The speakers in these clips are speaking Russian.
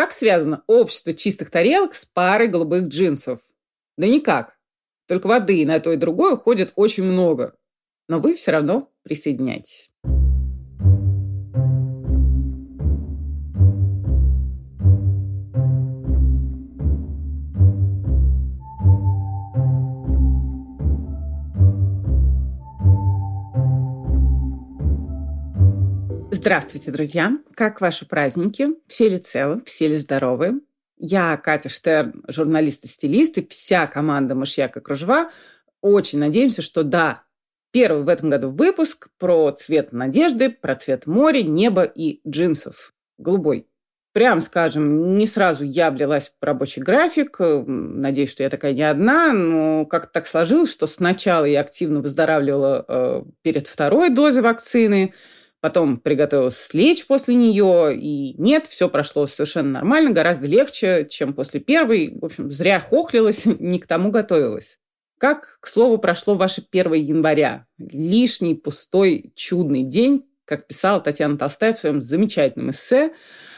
Как связано общество чистых тарелок с парой голубых джинсов? Да никак. Только воды на то и другое уходит очень много. Но вы все равно присоединяйтесь. Здравствуйте, друзья! Как ваши праздники? Все ли целы? Все ли здоровы? Я, Катя Штерн, журналист и стилист, и вся команда «Мышьяк и кружева» очень надеемся, что да, первый в этом году выпуск про цвет надежды, про цвет моря, неба и джинсов. Голубой. Прям скажем, не сразу я облилась в рабочий график. Надеюсь, что я такая не одна, но как-то так сложилось, что сначала я активно выздоравливала э, перед второй дозой вакцины – Потом приготовилась слечь после нее, и нет, все прошло совершенно нормально, гораздо легче, чем после первой. В общем, зря хохлилась, не к тому готовилась. Как, к слову, прошло ваше 1 января? Лишний, пустой, чудный день, как писала Татьяна Толстая в своем замечательном эссе.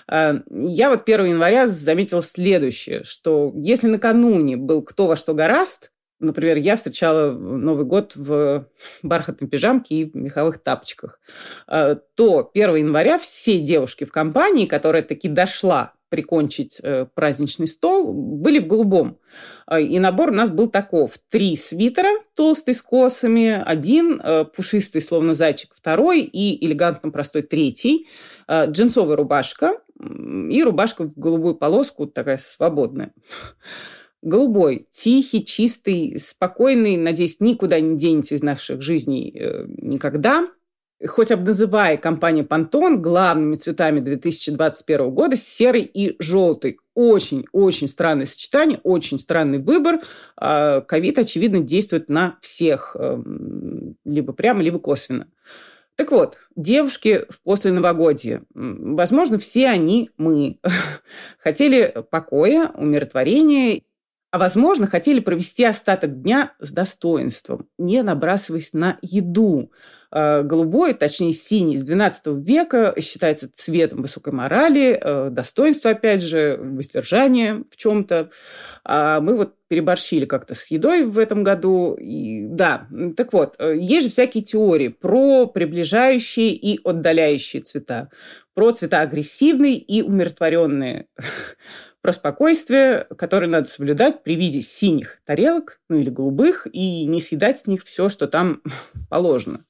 А, я вот 1 января заметила следующее, что если накануне был кто во что гораст, Например, я встречала Новый год в бархатной пижамке и меховых тапочках. А, то 1 января все девушки в компании, которая таки дошла прикончить э, праздничный стол, были в голубом. А, и набор у нас был таков. Три свитера толстый с косами, один э, пушистый, словно зайчик, второй и элегантно простой третий, а, джинсовая рубашка и рубашка в голубую полоску, такая свободная. Голубой, тихий, чистый, спокойный, надеюсь, никуда не денется из наших жизней э, никогда. Хоть обназывая компания «Пантон» главными цветами 2021 года серый и желтый. Очень-очень странное сочетание, очень странный выбор. А, ковид, очевидно, действует на всех, э, либо прямо, либо косвенно. Так вот, девушки в после новогодия, возможно, все они мы, хотели покоя, умиротворения а, возможно, хотели провести остаток дня с достоинством, не набрасываясь на еду. А, голубой, точнее синий, с XII века считается цветом высокой морали, а, достоинства, опять же, воздержания в чем-то. А мы вот переборщили как-то с едой в этом году. И, да, так вот, есть же всякие теории про приближающие и отдаляющие цвета, про цвета агрессивные и умиротворенные про спокойствие, которое надо соблюдать при виде синих тарелок, ну или голубых, и не съедать с них все, что там положено.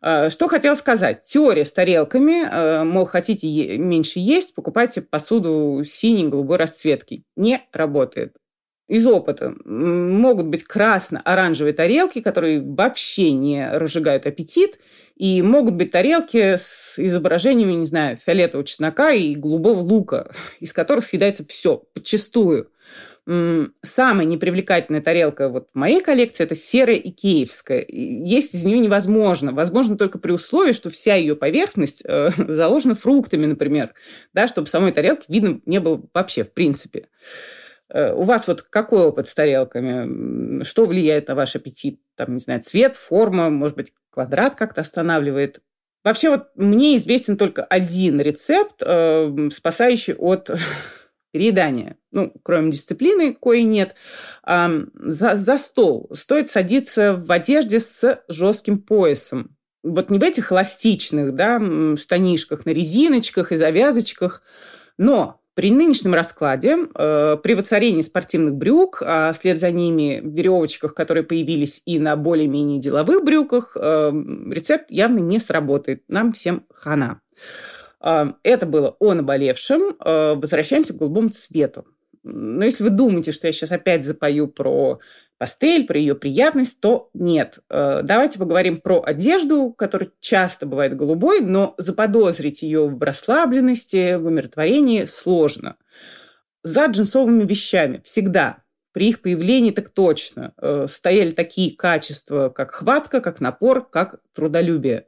А, что хотел сказать? Теория с тарелками, а, мол, хотите меньше есть, покупайте посуду синей, голубой расцветки. Не работает из опыта. Могут быть красно-оранжевые тарелки, которые вообще не разжигают аппетит, и могут быть тарелки с изображениями, не знаю, фиолетового чеснока и голубого лука, из которых съедается все подчистую. Самая непривлекательная тарелка вот в моей коллекции – это серая и киевская. Есть из нее невозможно. Возможно только при условии, что вся ее поверхность э, заложена фруктами, например, да, чтобы самой тарелки видно не было вообще в принципе. Э, у вас вот какой опыт с тарелками? Что влияет на ваш аппетит? Там, не знаю, цвет, форма, может быть, квадрат как-то останавливает? Вообще вот мне известен только один рецепт, э, спасающий от переедания. Ну, кроме дисциплины, кое нет. Э, за, за стол стоит садиться в одежде с жестким поясом. Вот не в этих эластичных да, штанишках на резиночках и завязочках, но при нынешнем раскладе, э, при воцарении спортивных брюк, а вслед за ними веревочках, которые появились и на более-менее деловых брюках, э, рецепт явно не сработает. Нам всем хана. Э, это было о наболевшем. Э, возвращаемся к голубому цвету. Но если вы думаете, что я сейчас опять запою про пастель, про ее приятность, то нет. Э, давайте поговорим про одежду, которая часто бывает голубой, но заподозрить ее в расслабленности, в умиротворении сложно. За джинсовыми вещами всегда при их появлении так точно э, стояли такие качества, как хватка, как напор, как трудолюбие.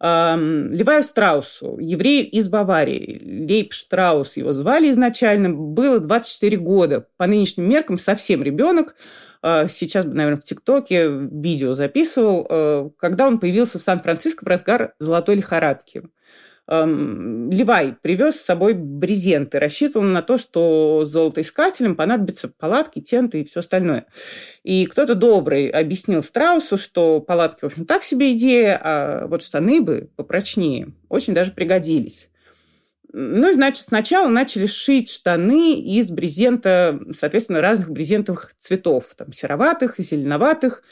Леваю Страусу, еврей из Баварии, Лейб Штраус его звали изначально, было 24 года. По нынешним меркам совсем ребенок. А, сейчас бы, наверное, в ТикТоке видео записывал, а, когда он появился в Сан-Франциско в разгар золотой лихорадки. Эм, Левай привез с собой брезенты, рассчитывал на то, что золотоискателям понадобятся палатки, тенты и все остальное. И кто-то добрый объяснил Страусу, что палатки, в общем, так себе идея, а вот штаны бы попрочнее очень даже пригодились. Ну, значит, сначала начали шить штаны из брезента, соответственно, разных брезентовых цветов, там, сероватых и зеленоватых.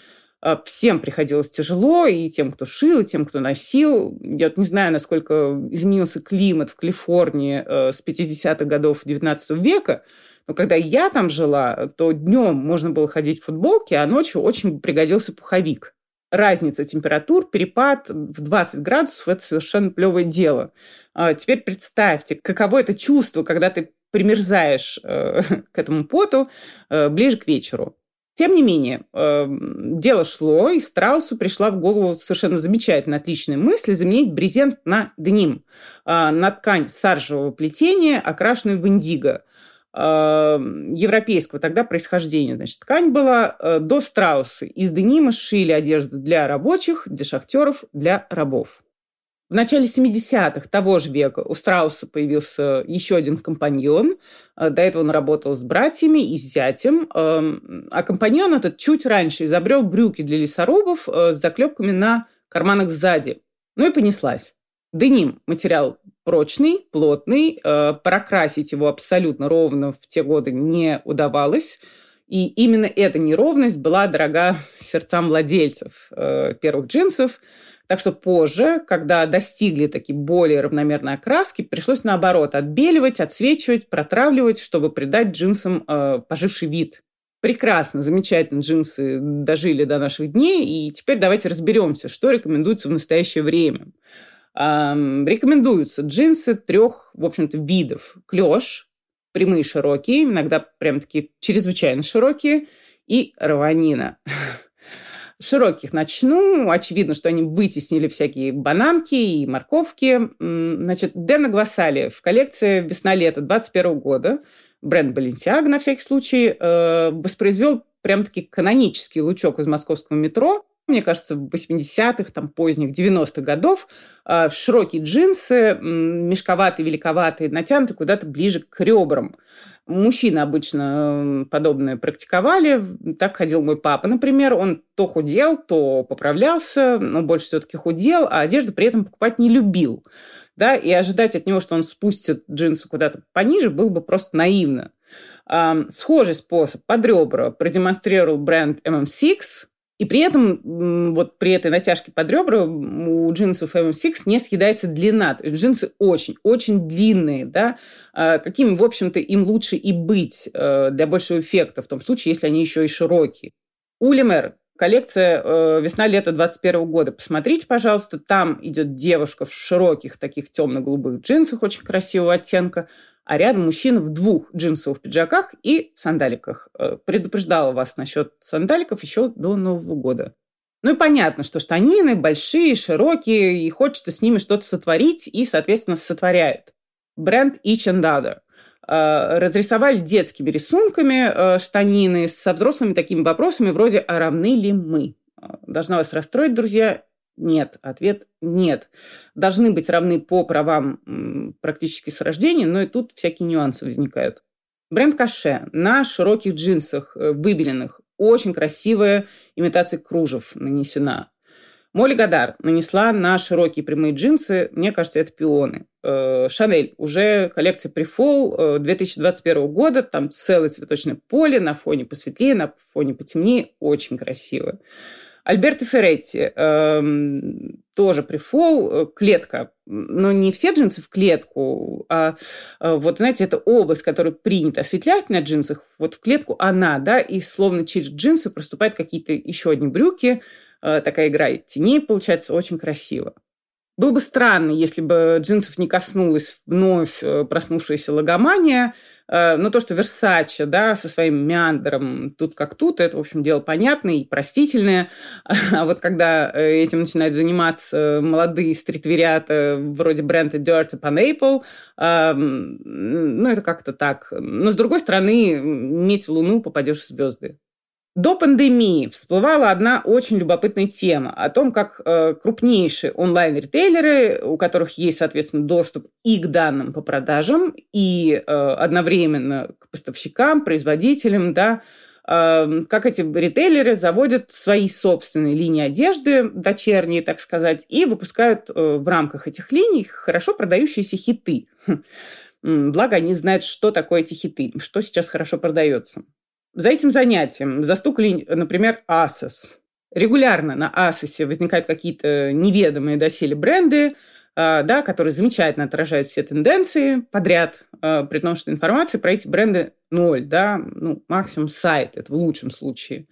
А, всем приходилось тяжело, и тем, кто шил, и тем, кто носил. Я вот не знаю, насколько изменился климат в Калифорнии э, с 50-х годов XIX века, но когда я там жила, то днем можно было ходить в футболке, а ночью очень пригодился пуховик разница температур, перепад в 20 градусов – это совершенно плевое дело. А теперь представьте, каково это чувство, когда ты примерзаешь э, к этому поту э, ближе к вечеру. Тем не менее, э, дело шло, и Страусу пришла в голову совершенно замечательная, отличная мысль заменить брезент на деним, на ткань саржевого плетения, окрашенную в индиго – европейского тогда происхождения. Значит, ткань была э, до страуса. Из денима шили одежду для рабочих, для шахтеров, для рабов. В начале 70-х того же века у Страуса появился еще один компаньон. Э, до этого он работал с братьями и с зятем. Эм, а компаньон этот чуть раньше изобрел брюки для лесорубов э, с заклепками на карманах сзади. Ну и понеслась. Деним – материал прочный, плотный. Э, прокрасить его абсолютно ровно в те годы не удавалось. И именно эта неровность была дорога сердцам владельцев э, первых джинсов. Так что позже, когда достигли такие более равномерной окраски, пришлось наоборот отбеливать, отсвечивать, протравливать, чтобы придать джинсам э, поживший вид. Прекрасно, замечательно, джинсы дожили до наших дней, и теперь давайте разберемся, что рекомендуется в настоящее время. Рекомендуются джинсы трех, в общем-то, видов. Клеш, прямые широкие, иногда прям такие чрезвычайно широкие, и рванина. Широких начну. Очевидно, что они вытеснили всякие бананки и морковки. Значит, Дэна Гвасали в коллекции «Весна-лето» 21 года бренд Balenciaga, на всякий случай, э, воспроизвел прям-таки канонический лучок из московского метро – мне кажется, в 80-х, там, поздних 90-х годов, э, широкие джинсы, мешковатые, великоватые, натянуты куда-то ближе к ребрам. Мужчины обычно подобное практиковали. Так ходил мой папа, например. Он то худел, то поправлялся, но больше все-таки худел, а одежду при этом покупать не любил. Да, и ожидать от него, что он спустит джинсы куда-то пониже, было бы просто наивно. Схожий способ под ребра продемонстрировал бренд MM6, и при этом, вот при этой натяжке под ребра у джинсов MM6 не съедается длина. То есть джинсы очень-очень длинные, да, а какими, в общем-то, им лучше и быть э, для большего эффекта, в том случае, если они еще и широкие. Улимер коллекция э, весна-лето 21 года. Посмотрите, пожалуйста, там идет девушка в широких таких темно-голубых джинсах очень красивого оттенка, а рядом мужчина в двух джинсовых пиджаках и сандаликах. Э, предупреждала вас насчет сандаликов еще до Нового года. Ну и понятно, что штанины большие, широкие, и хочется с ними что-то сотворить, и, соответственно, сотворяют. Бренд Each and Other. Э, разрисовали детскими рисунками э, штанины со взрослыми такими вопросами вроде «А равны ли мы?» Должна вас расстроить, друзья, нет. Ответ – нет. Должны быть равны по правам практически с рождения, но и тут всякие нюансы возникают. Бренд Каше на широких джинсах, э, выбеленных, очень красивая имитация кружев нанесена. Молли Гадар нанесла на широкие прямые джинсы, мне кажется, это пионы. Э, Шанель, уже коллекция Префол 2021 года, там целое цветочное поле на фоне посветлее, на фоне потемнее, очень красиво. Альберто Ферретти, э, тоже прифол, э, клетка. Но не все джинсы в клетку, а э, вот, знаете, это область, которую принято осветлять на джинсах, вот в клетку она, да, и словно через джинсы проступают какие-то еще одни брюки, э, такая игра теней, получается очень красиво. Было бы странно, если бы джинсов не коснулась вновь э, проснувшаяся логомания, э, но то, что Версаче, да, со своим меандром тут как тут, это, в общем, дело понятное и простительное. А вот когда э, этим начинают заниматься молодые стритверята вроде бренда Dirty Pineapple, ну, это как-то так. Но, с другой стороны, иметь луну, попадешь в звезды. До пандемии всплывала одна очень любопытная тема о том, как э, крупнейшие онлайн-ритейлеры, у которых есть, соответственно, доступ и к данным по продажам, и э, одновременно к поставщикам, производителям, да, э, как эти ритейлеры заводят свои собственные линии одежды, дочерние, так сказать, и выпускают э, в рамках этих линий хорошо продающиеся хиты. Благо, они знают, что такое эти хиты, что сейчас хорошо продается. За этим занятием застукали, например, Asos. Регулярно на Asos возникают какие-то неведомые доселе бренды, а, да, которые замечательно отражают все тенденции подряд, а, при том, что информации про эти бренды ноль, да, ну, максимум сайт, это в лучшем случае.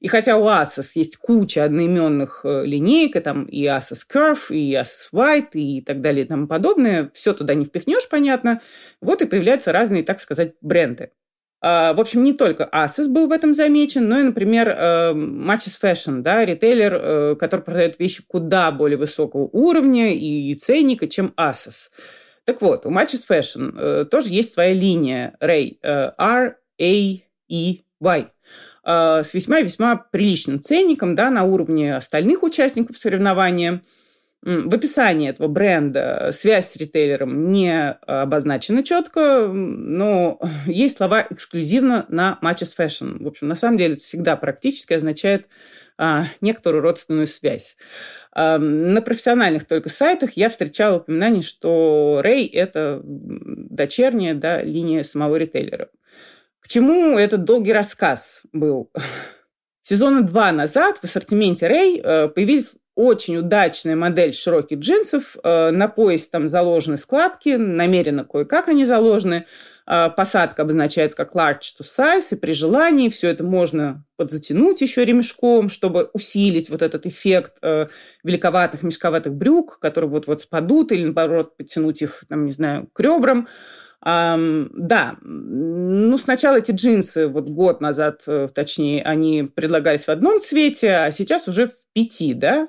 И хотя у Asos есть куча одноименных э, линеек, там и Asos Curve, и Asos White, и так далее и тому подобное, все туда не впихнешь, понятно, вот и появляются разные, так сказать, бренды. А, в общем, не только Asus был в этом замечен, но и, например, э, Matches Fashion, да, ритейлер, э, который продает вещи куда более высокого уровня и ценника, чем Asus. Так вот, у Matches Fashion э, тоже есть своя линия. Ray, R-A-E-Y, с весьма-весьма приличным ценником да, на уровне остальных участников соревнования – в описании этого бренда связь с ритейлером не обозначена четко, но есть слова эксклюзивно на Matches Fashion. В общем, на самом деле это всегда практически означает а, некоторую родственную связь. А, на профессиональных только сайтах я встречала упоминание, что Ray – это дочерняя да, линия самого ритейлера. К чему этот долгий рассказ был? Сезона два назад в ассортименте Ray э, появились очень удачная модель широких джинсов. Э, на пояс там заложены складки, намеренно кое-как они заложены. Э, посадка обозначается как large to size, и при желании все это можно подзатянуть еще ремешком, чтобы усилить вот этот эффект э, великоватых, мешковатых брюк, которые вот-вот спадут, или, наоборот, подтянуть их, там, не знаю, к ребрам. Um, да, ну сначала эти джинсы, вот год назад, э, точнее, они предлагались в одном цвете, а сейчас уже в пяти, да.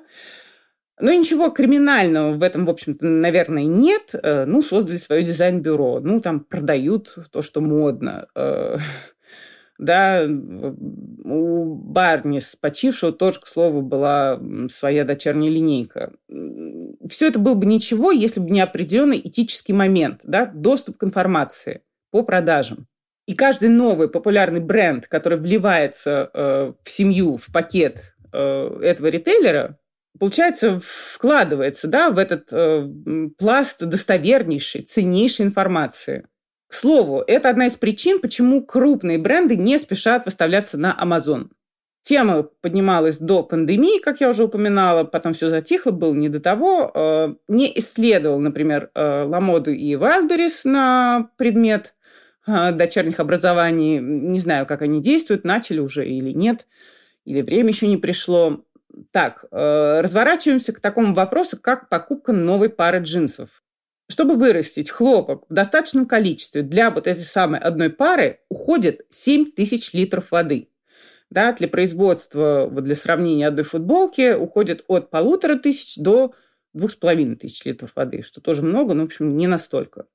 Ну, ничего криминального в этом, в общем-то, наверное, нет. Э, ну, создали свое дизайн-бюро. Ну, там продают то, что модно. Да, у Барнис, почившего, тоже, к слову, была своя дочерняя линейка. Все это было бы ничего, если бы не определенный этический момент, да, доступ к информации по продажам. И каждый новый популярный бренд, который вливается э, в семью, в пакет э, этого ритейлера, получается, вкладывается да, в этот э, пласт достовернейшей, ценнейшей информации – к слову, это одна из причин, почему крупные бренды не спешат выставляться на Amazon. Тема поднималась до пандемии, как я уже упоминала, потом все затихло, было не до того. Э, не исследовал, например, э, Ламоду и Wildberries на предмет э, дочерних образований. Не знаю, как они действуют, начали уже или нет, или время еще не пришло. Так, разворачиваемся к такому вопросу, как покупка новой пары джинсов. Чтобы вырастить хлопок в достаточном количестве для вот этой самой одной пары уходит 7 тысяч литров воды. Да, для производства, вот для сравнения одной футболки, уходит от полутора тысяч до двух с половиной тысяч литров воды, что тоже много, но, в общем, не настолько.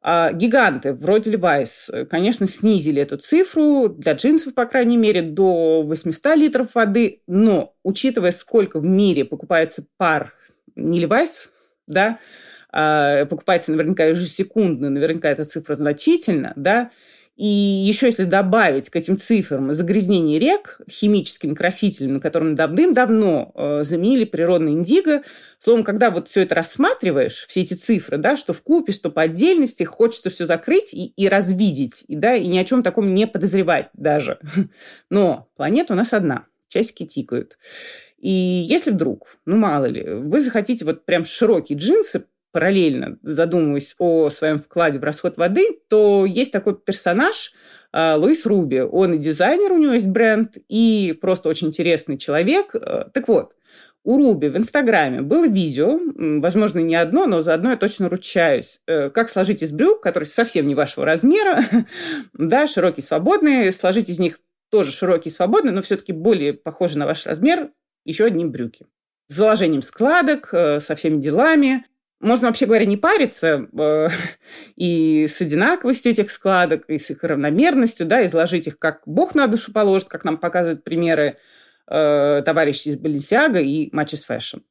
А гиганты вроде Levi's, конечно, снизили эту цифру, для джинсов, по крайней мере, до 800 литров воды, но, учитывая, сколько в мире покупается пар не Levi's, да, покупается наверняка ежесекундно, наверняка эта цифра значительна, да, и еще если добавить к этим цифрам загрязнение рек химическими красителями, которыми давным-давно э, заменили природный индиго, словом, когда вот все это рассматриваешь, все эти цифры, да, что в купе, что по отдельности, хочется все закрыть и, и развидеть, и, да, и ни о чем таком не подозревать даже. Но планета у нас одна, часики тикают. И если вдруг, ну мало ли, вы захотите вот прям широкие джинсы, параллельно задумываясь о своем вкладе в расход воды, то есть такой персонаж э, Луис Руби. Он и дизайнер, у него есть бренд, и просто очень интересный человек. Э, так вот, у Руби в Инстаграме было видео, возможно, не одно, но за одно я точно ручаюсь, э, как сложить из брюк, которые совсем не вашего размера, да, широкие, свободные, сложить из них тоже широкие, свободные, но все-таки более похожие на ваш размер, еще одни брюки. С заложением складок, со всеми делами. Можно, вообще говоря, не париться э, и с одинаковостью этих складок, и с их равномерностью, да, изложить их как Бог на душу положит, как нам показывают примеры э, товарищей из Balenciaga и Matches Fashion.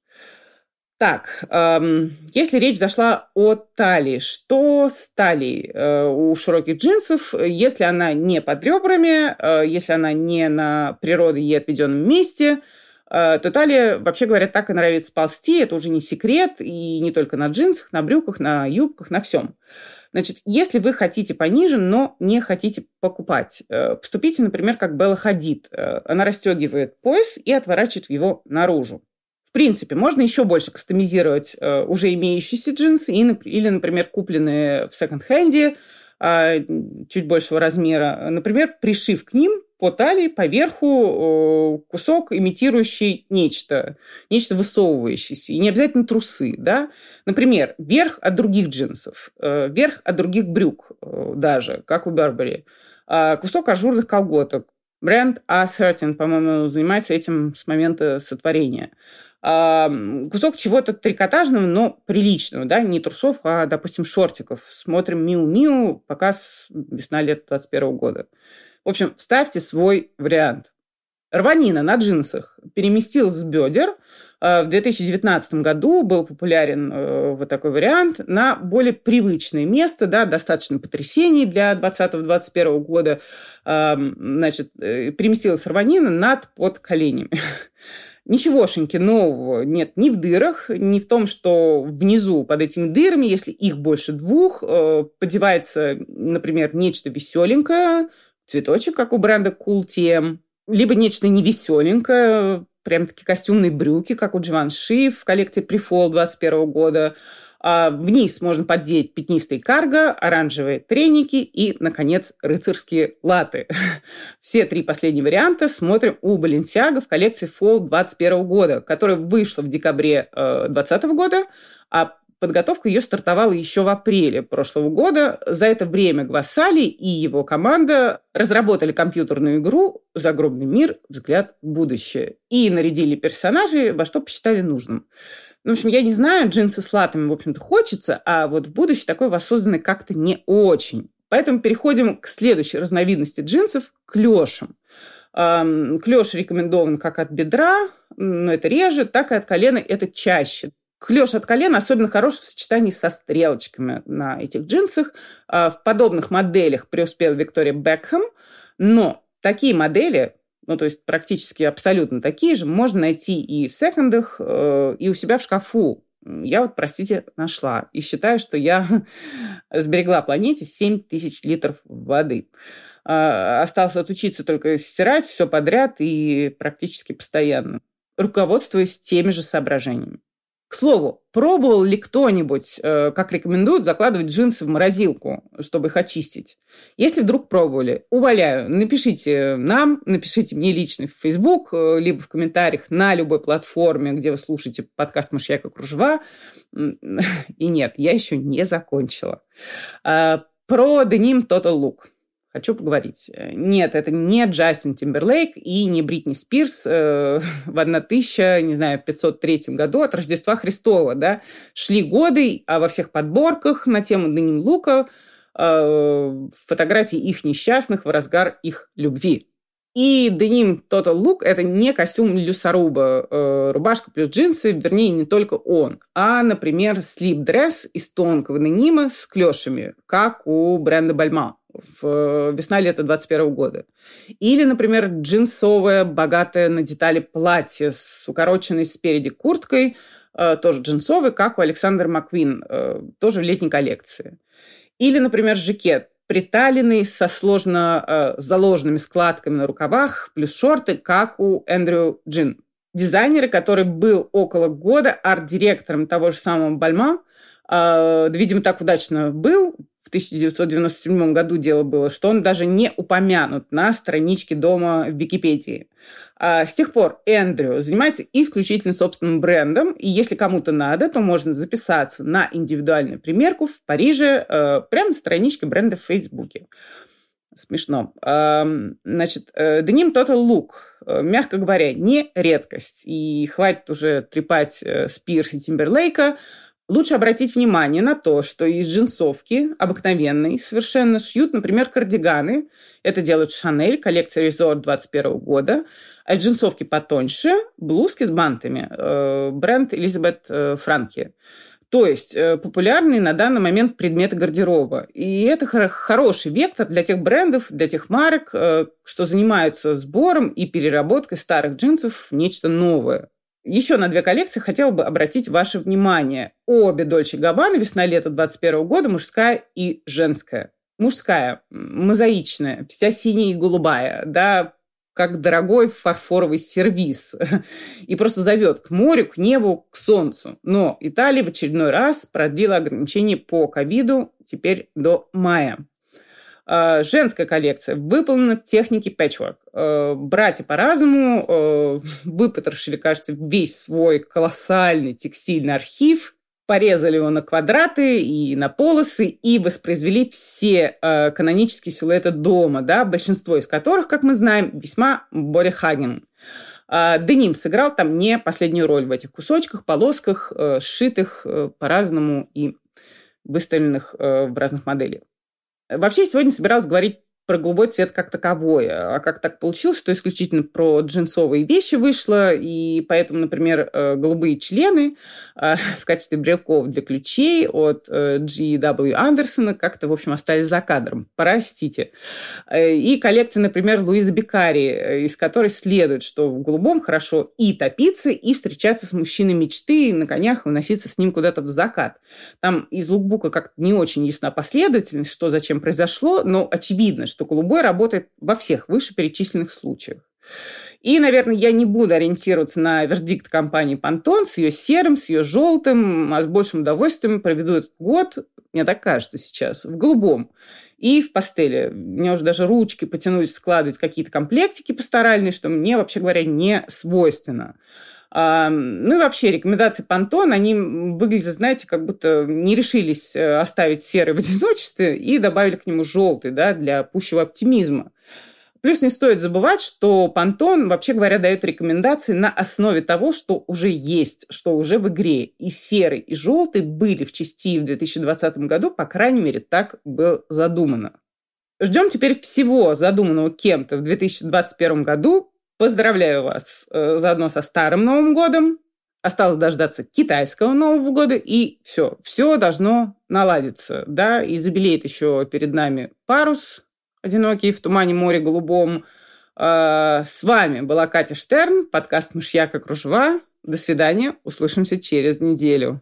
Так, эм, если речь зашла о талии, что с талией э, у широких джинсов, если она не под ребрами, э, если она не на природе и отведенном месте, то талия, вообще говоря, так и нравится ползти, это уже не секрет, и не только на джинсах, на брюках, на юбках, на всем. Значит, если вы хотите пониже, но не хотите покупать, э, поступите, например, как Белла Хадид. Э, она расстегивает пояс и отворачивает его наружу принципе, можно еще больше кастомизировать э, уже имеющиеся джинсы или, например, купленные в секонд-хенде э, чуть большего размера. Например, пришив к ним по талии, по верху э, кусок, имитирующий нечто, нечто высовывающееся. И не обязательно трусы, да. Например, верх от других джинсов, э, верх от других брюк э, даже, как у Бербери. Э, кусок ажурных колготок. Бренд A13, по-моему, занимается этим с момента сотворения кусок чего-то трикотажного, но приличного, да, не трусов, а, допустим, шортиков. Смотрим Миу-Миу, показ весна-лето 21 года. В общем, вставьте свой вариант. Рванина на джинсах переместил с бедер. А, в 2019 году был популярен э, вот такой вариант на более привычное место, да, достаточно потрясений для 2020-2021 года. Значит, э, переместилась рванина над под коленями. Ничегошеньки нового нет ни в дырах, ни в том, что внизу под этими дырами, если их больше двух, э, подевается, например, нечто веселенькое, цветочек, как у бренда Cool TM, либо нечто невеселенькое, прям-таки костюмные брюки, как у Givenchy в коллекции Prefall 21 года, вниз можно поддеть пятнистые карго, оранжевые треники и, наконец, рыцарские латы. Все три последние варианта смотрим у Balenciaga в коллекции Fall 21 года, которая вышла в декабре 2020 э, года, а подготовка ее стартовала еще в апреле прошлого года. За это время Гвасали и его команда разработали компьютерную игру «Загробный мир. Взгляд в будущее» и нарядили персонажей во что посчитали нужным. В общем, я не знаю, джинсы с латами, в общем-то, хочется, а вот в будущее такой воссозданный как-то не очень. Поэтому переходим к следующей разновидности джинсов – клешам. Клеш рекомендован как от бедра, но это реже, так и от колена это чаще. Клеш от колена особенно хорош в сочетании со стрелочками на этих джинсах. А, в подобных моделях преуспел Виктория Бекхэм, но такие модели ну, то есть практически абсолютно такие же, можно найти и в секондах, э, и у себя в шкафу. Я вот, простите, нашла. И считаю, что я сберегла планете 7 тысяч литров воды. Э, осталось отучиться только стирать все подряд и практически постоянно, руководствуясь теми же соображениями. К слову, пробовал ли кто-нибудь, э, как рекомендуют, закладывать джинсы в морозилку, чтобы их очистить? Если вдруг пробовали, умоляю, напишите нам, напишите мне лично в Facebook, э, либо в комментариях на любой платформе, где вы слушаете подкаст «Мышьяка кружева». И нет, я еще не закончила. А, про деним Total Look хочу поговорить. Нет, это не Джастин Тимберлейк и не Бритни Спирс э, в 1503 году от Рождества Христова. Да? Шли годы, а во всех подборках на тему Деним Лука э, фотографии их несчастных в разгар их любви. И деним Total Look – это не костюм Люсаруба, э, рубашка плюс джинсы, вернее, не только он, а, например, слип-дресс из тонкого денима с клешами, как у бренда Бальма в э, весна-лето 21 года. Или, например, джинсовое, богатое на детали платье с укороченной спереди курткой, э, тоже джинсовый, как у Александра Маквин, э, тоже в летней коллекции. Или, например, жакет, приталенный со сложно заложенными складками на рукавах, плюс шорты, как у Эндрю Джин. Дизайнера, который был около года арт-директором того же самого Бальма, видимо, так удачно был, 1997 году дело было, что он даже не упомянут на страничке дома в Википедии. А с тех пор Эндрю занимается исключительно собственным брендом, и если кому-то надо, то можно записаться на индивидуальную примерку в Париже э, прямо на страничке бренда в Фейсбуке. Смешно. Значит, Деним Total Look, э, мягко говоря, не редкость. И хватит уже трепать э, Спирс и Тимберлейка. Лучше обратить внимание на то, что из джинсовки обыкновенной совершенно шьют, например, кардиганы. Это делает Шанель, коллекция Resort 21 года. А из джинсовки потоньше – блузки с бантами. Э, бренд Элизабет э, Франки. То есть э, популярные на данный момент предметы гардероба. И это хороший вектор для тех брендов, для тех марок, что занимаются сбором и переработкой старых джинсов в нечто новое. Еще на две коллекции хотела бы обратить ваше внимание. Обе Дольче Габбана весна-лето 21 года, мужская и женская. Мужская, мозаичная, вся синяя и голубая, да, как дорогой фарфоровый сервис. И просто зовет к морю, к небу, к солнцу. Но Италия в очередной раз продлила ограничения по ковиду теперь до мая. А, женская коллекция выполнена в технике пэтчворк. А, братья по-разному а, выпотрошили, кажется, весь свой колоссальный текстильный архив, порезали его на квадраты и на полосы и воспроизвели все канонические силуэты дома, да, большинство из которых, как мы знаем, весьма Бори Хаген. Деним сыграл там не последнюю роль в этих кусочках, полосках, сшитых по-разному и выставленных в разных моделях. Вообще, сегодня собиралась говорить про голубой цвет как таковой. А как так получилось, что исключительно про джинсовые вещи вышло, и поэтому, например, э, голубые члены э, в качестве брелков для ключей от э, G.W. Андерсона как-то, в общем, остались за кадром. Простите. И коллекция, например, Луизы Бекари, из которой следует, что в голубом хорошо и топиться, и встречаться с мужчиной мечты, и на конях выноситься с ним куда-то в закат. Там из лукбука как-то не очень ясна последовательность, что зачем произошло, но очевидно, что голубой работает во всех вышеперечисленных случаях. И, наверное, я не буду ориентироваться на вердикт компании Pantone с ее серым, с ее желтым, а с большим удовольствием проведу этот год, мне так кажется сейчас, в голубом и в пастели. Мне уже даже ручки потянулись складывать какие-то комплектики пасторальные, что мне, вообще говоря, не свойственно. Ну и вообще рекомендации Пантон, они выглядят, знаете, как будто не решились э, оставить серый в одиночестве и добавили к нему желтый, да, для пущего оптимизма. Плюс не стоит забывать, что Пантон, вообще говоря, дает рекомендации на основе того, что уже есть, что уже в игре. И серый, и желтый были в части в 2020 году, по крайней мере, так было задумано. Ждем теперь всего задуманного кем-то в 2021 году. Поздравляю вас э, заодно со Старым Новым годом. Осталось дождаться китайского Нового года, и все, все должно наладиться. Да, и забелеет еще перед нами парус, одинокий в тумане море голубом. Э, с вами была Катя Штерн, подкаст «Мышьяка кружева». До свидания, услышимся через неделю.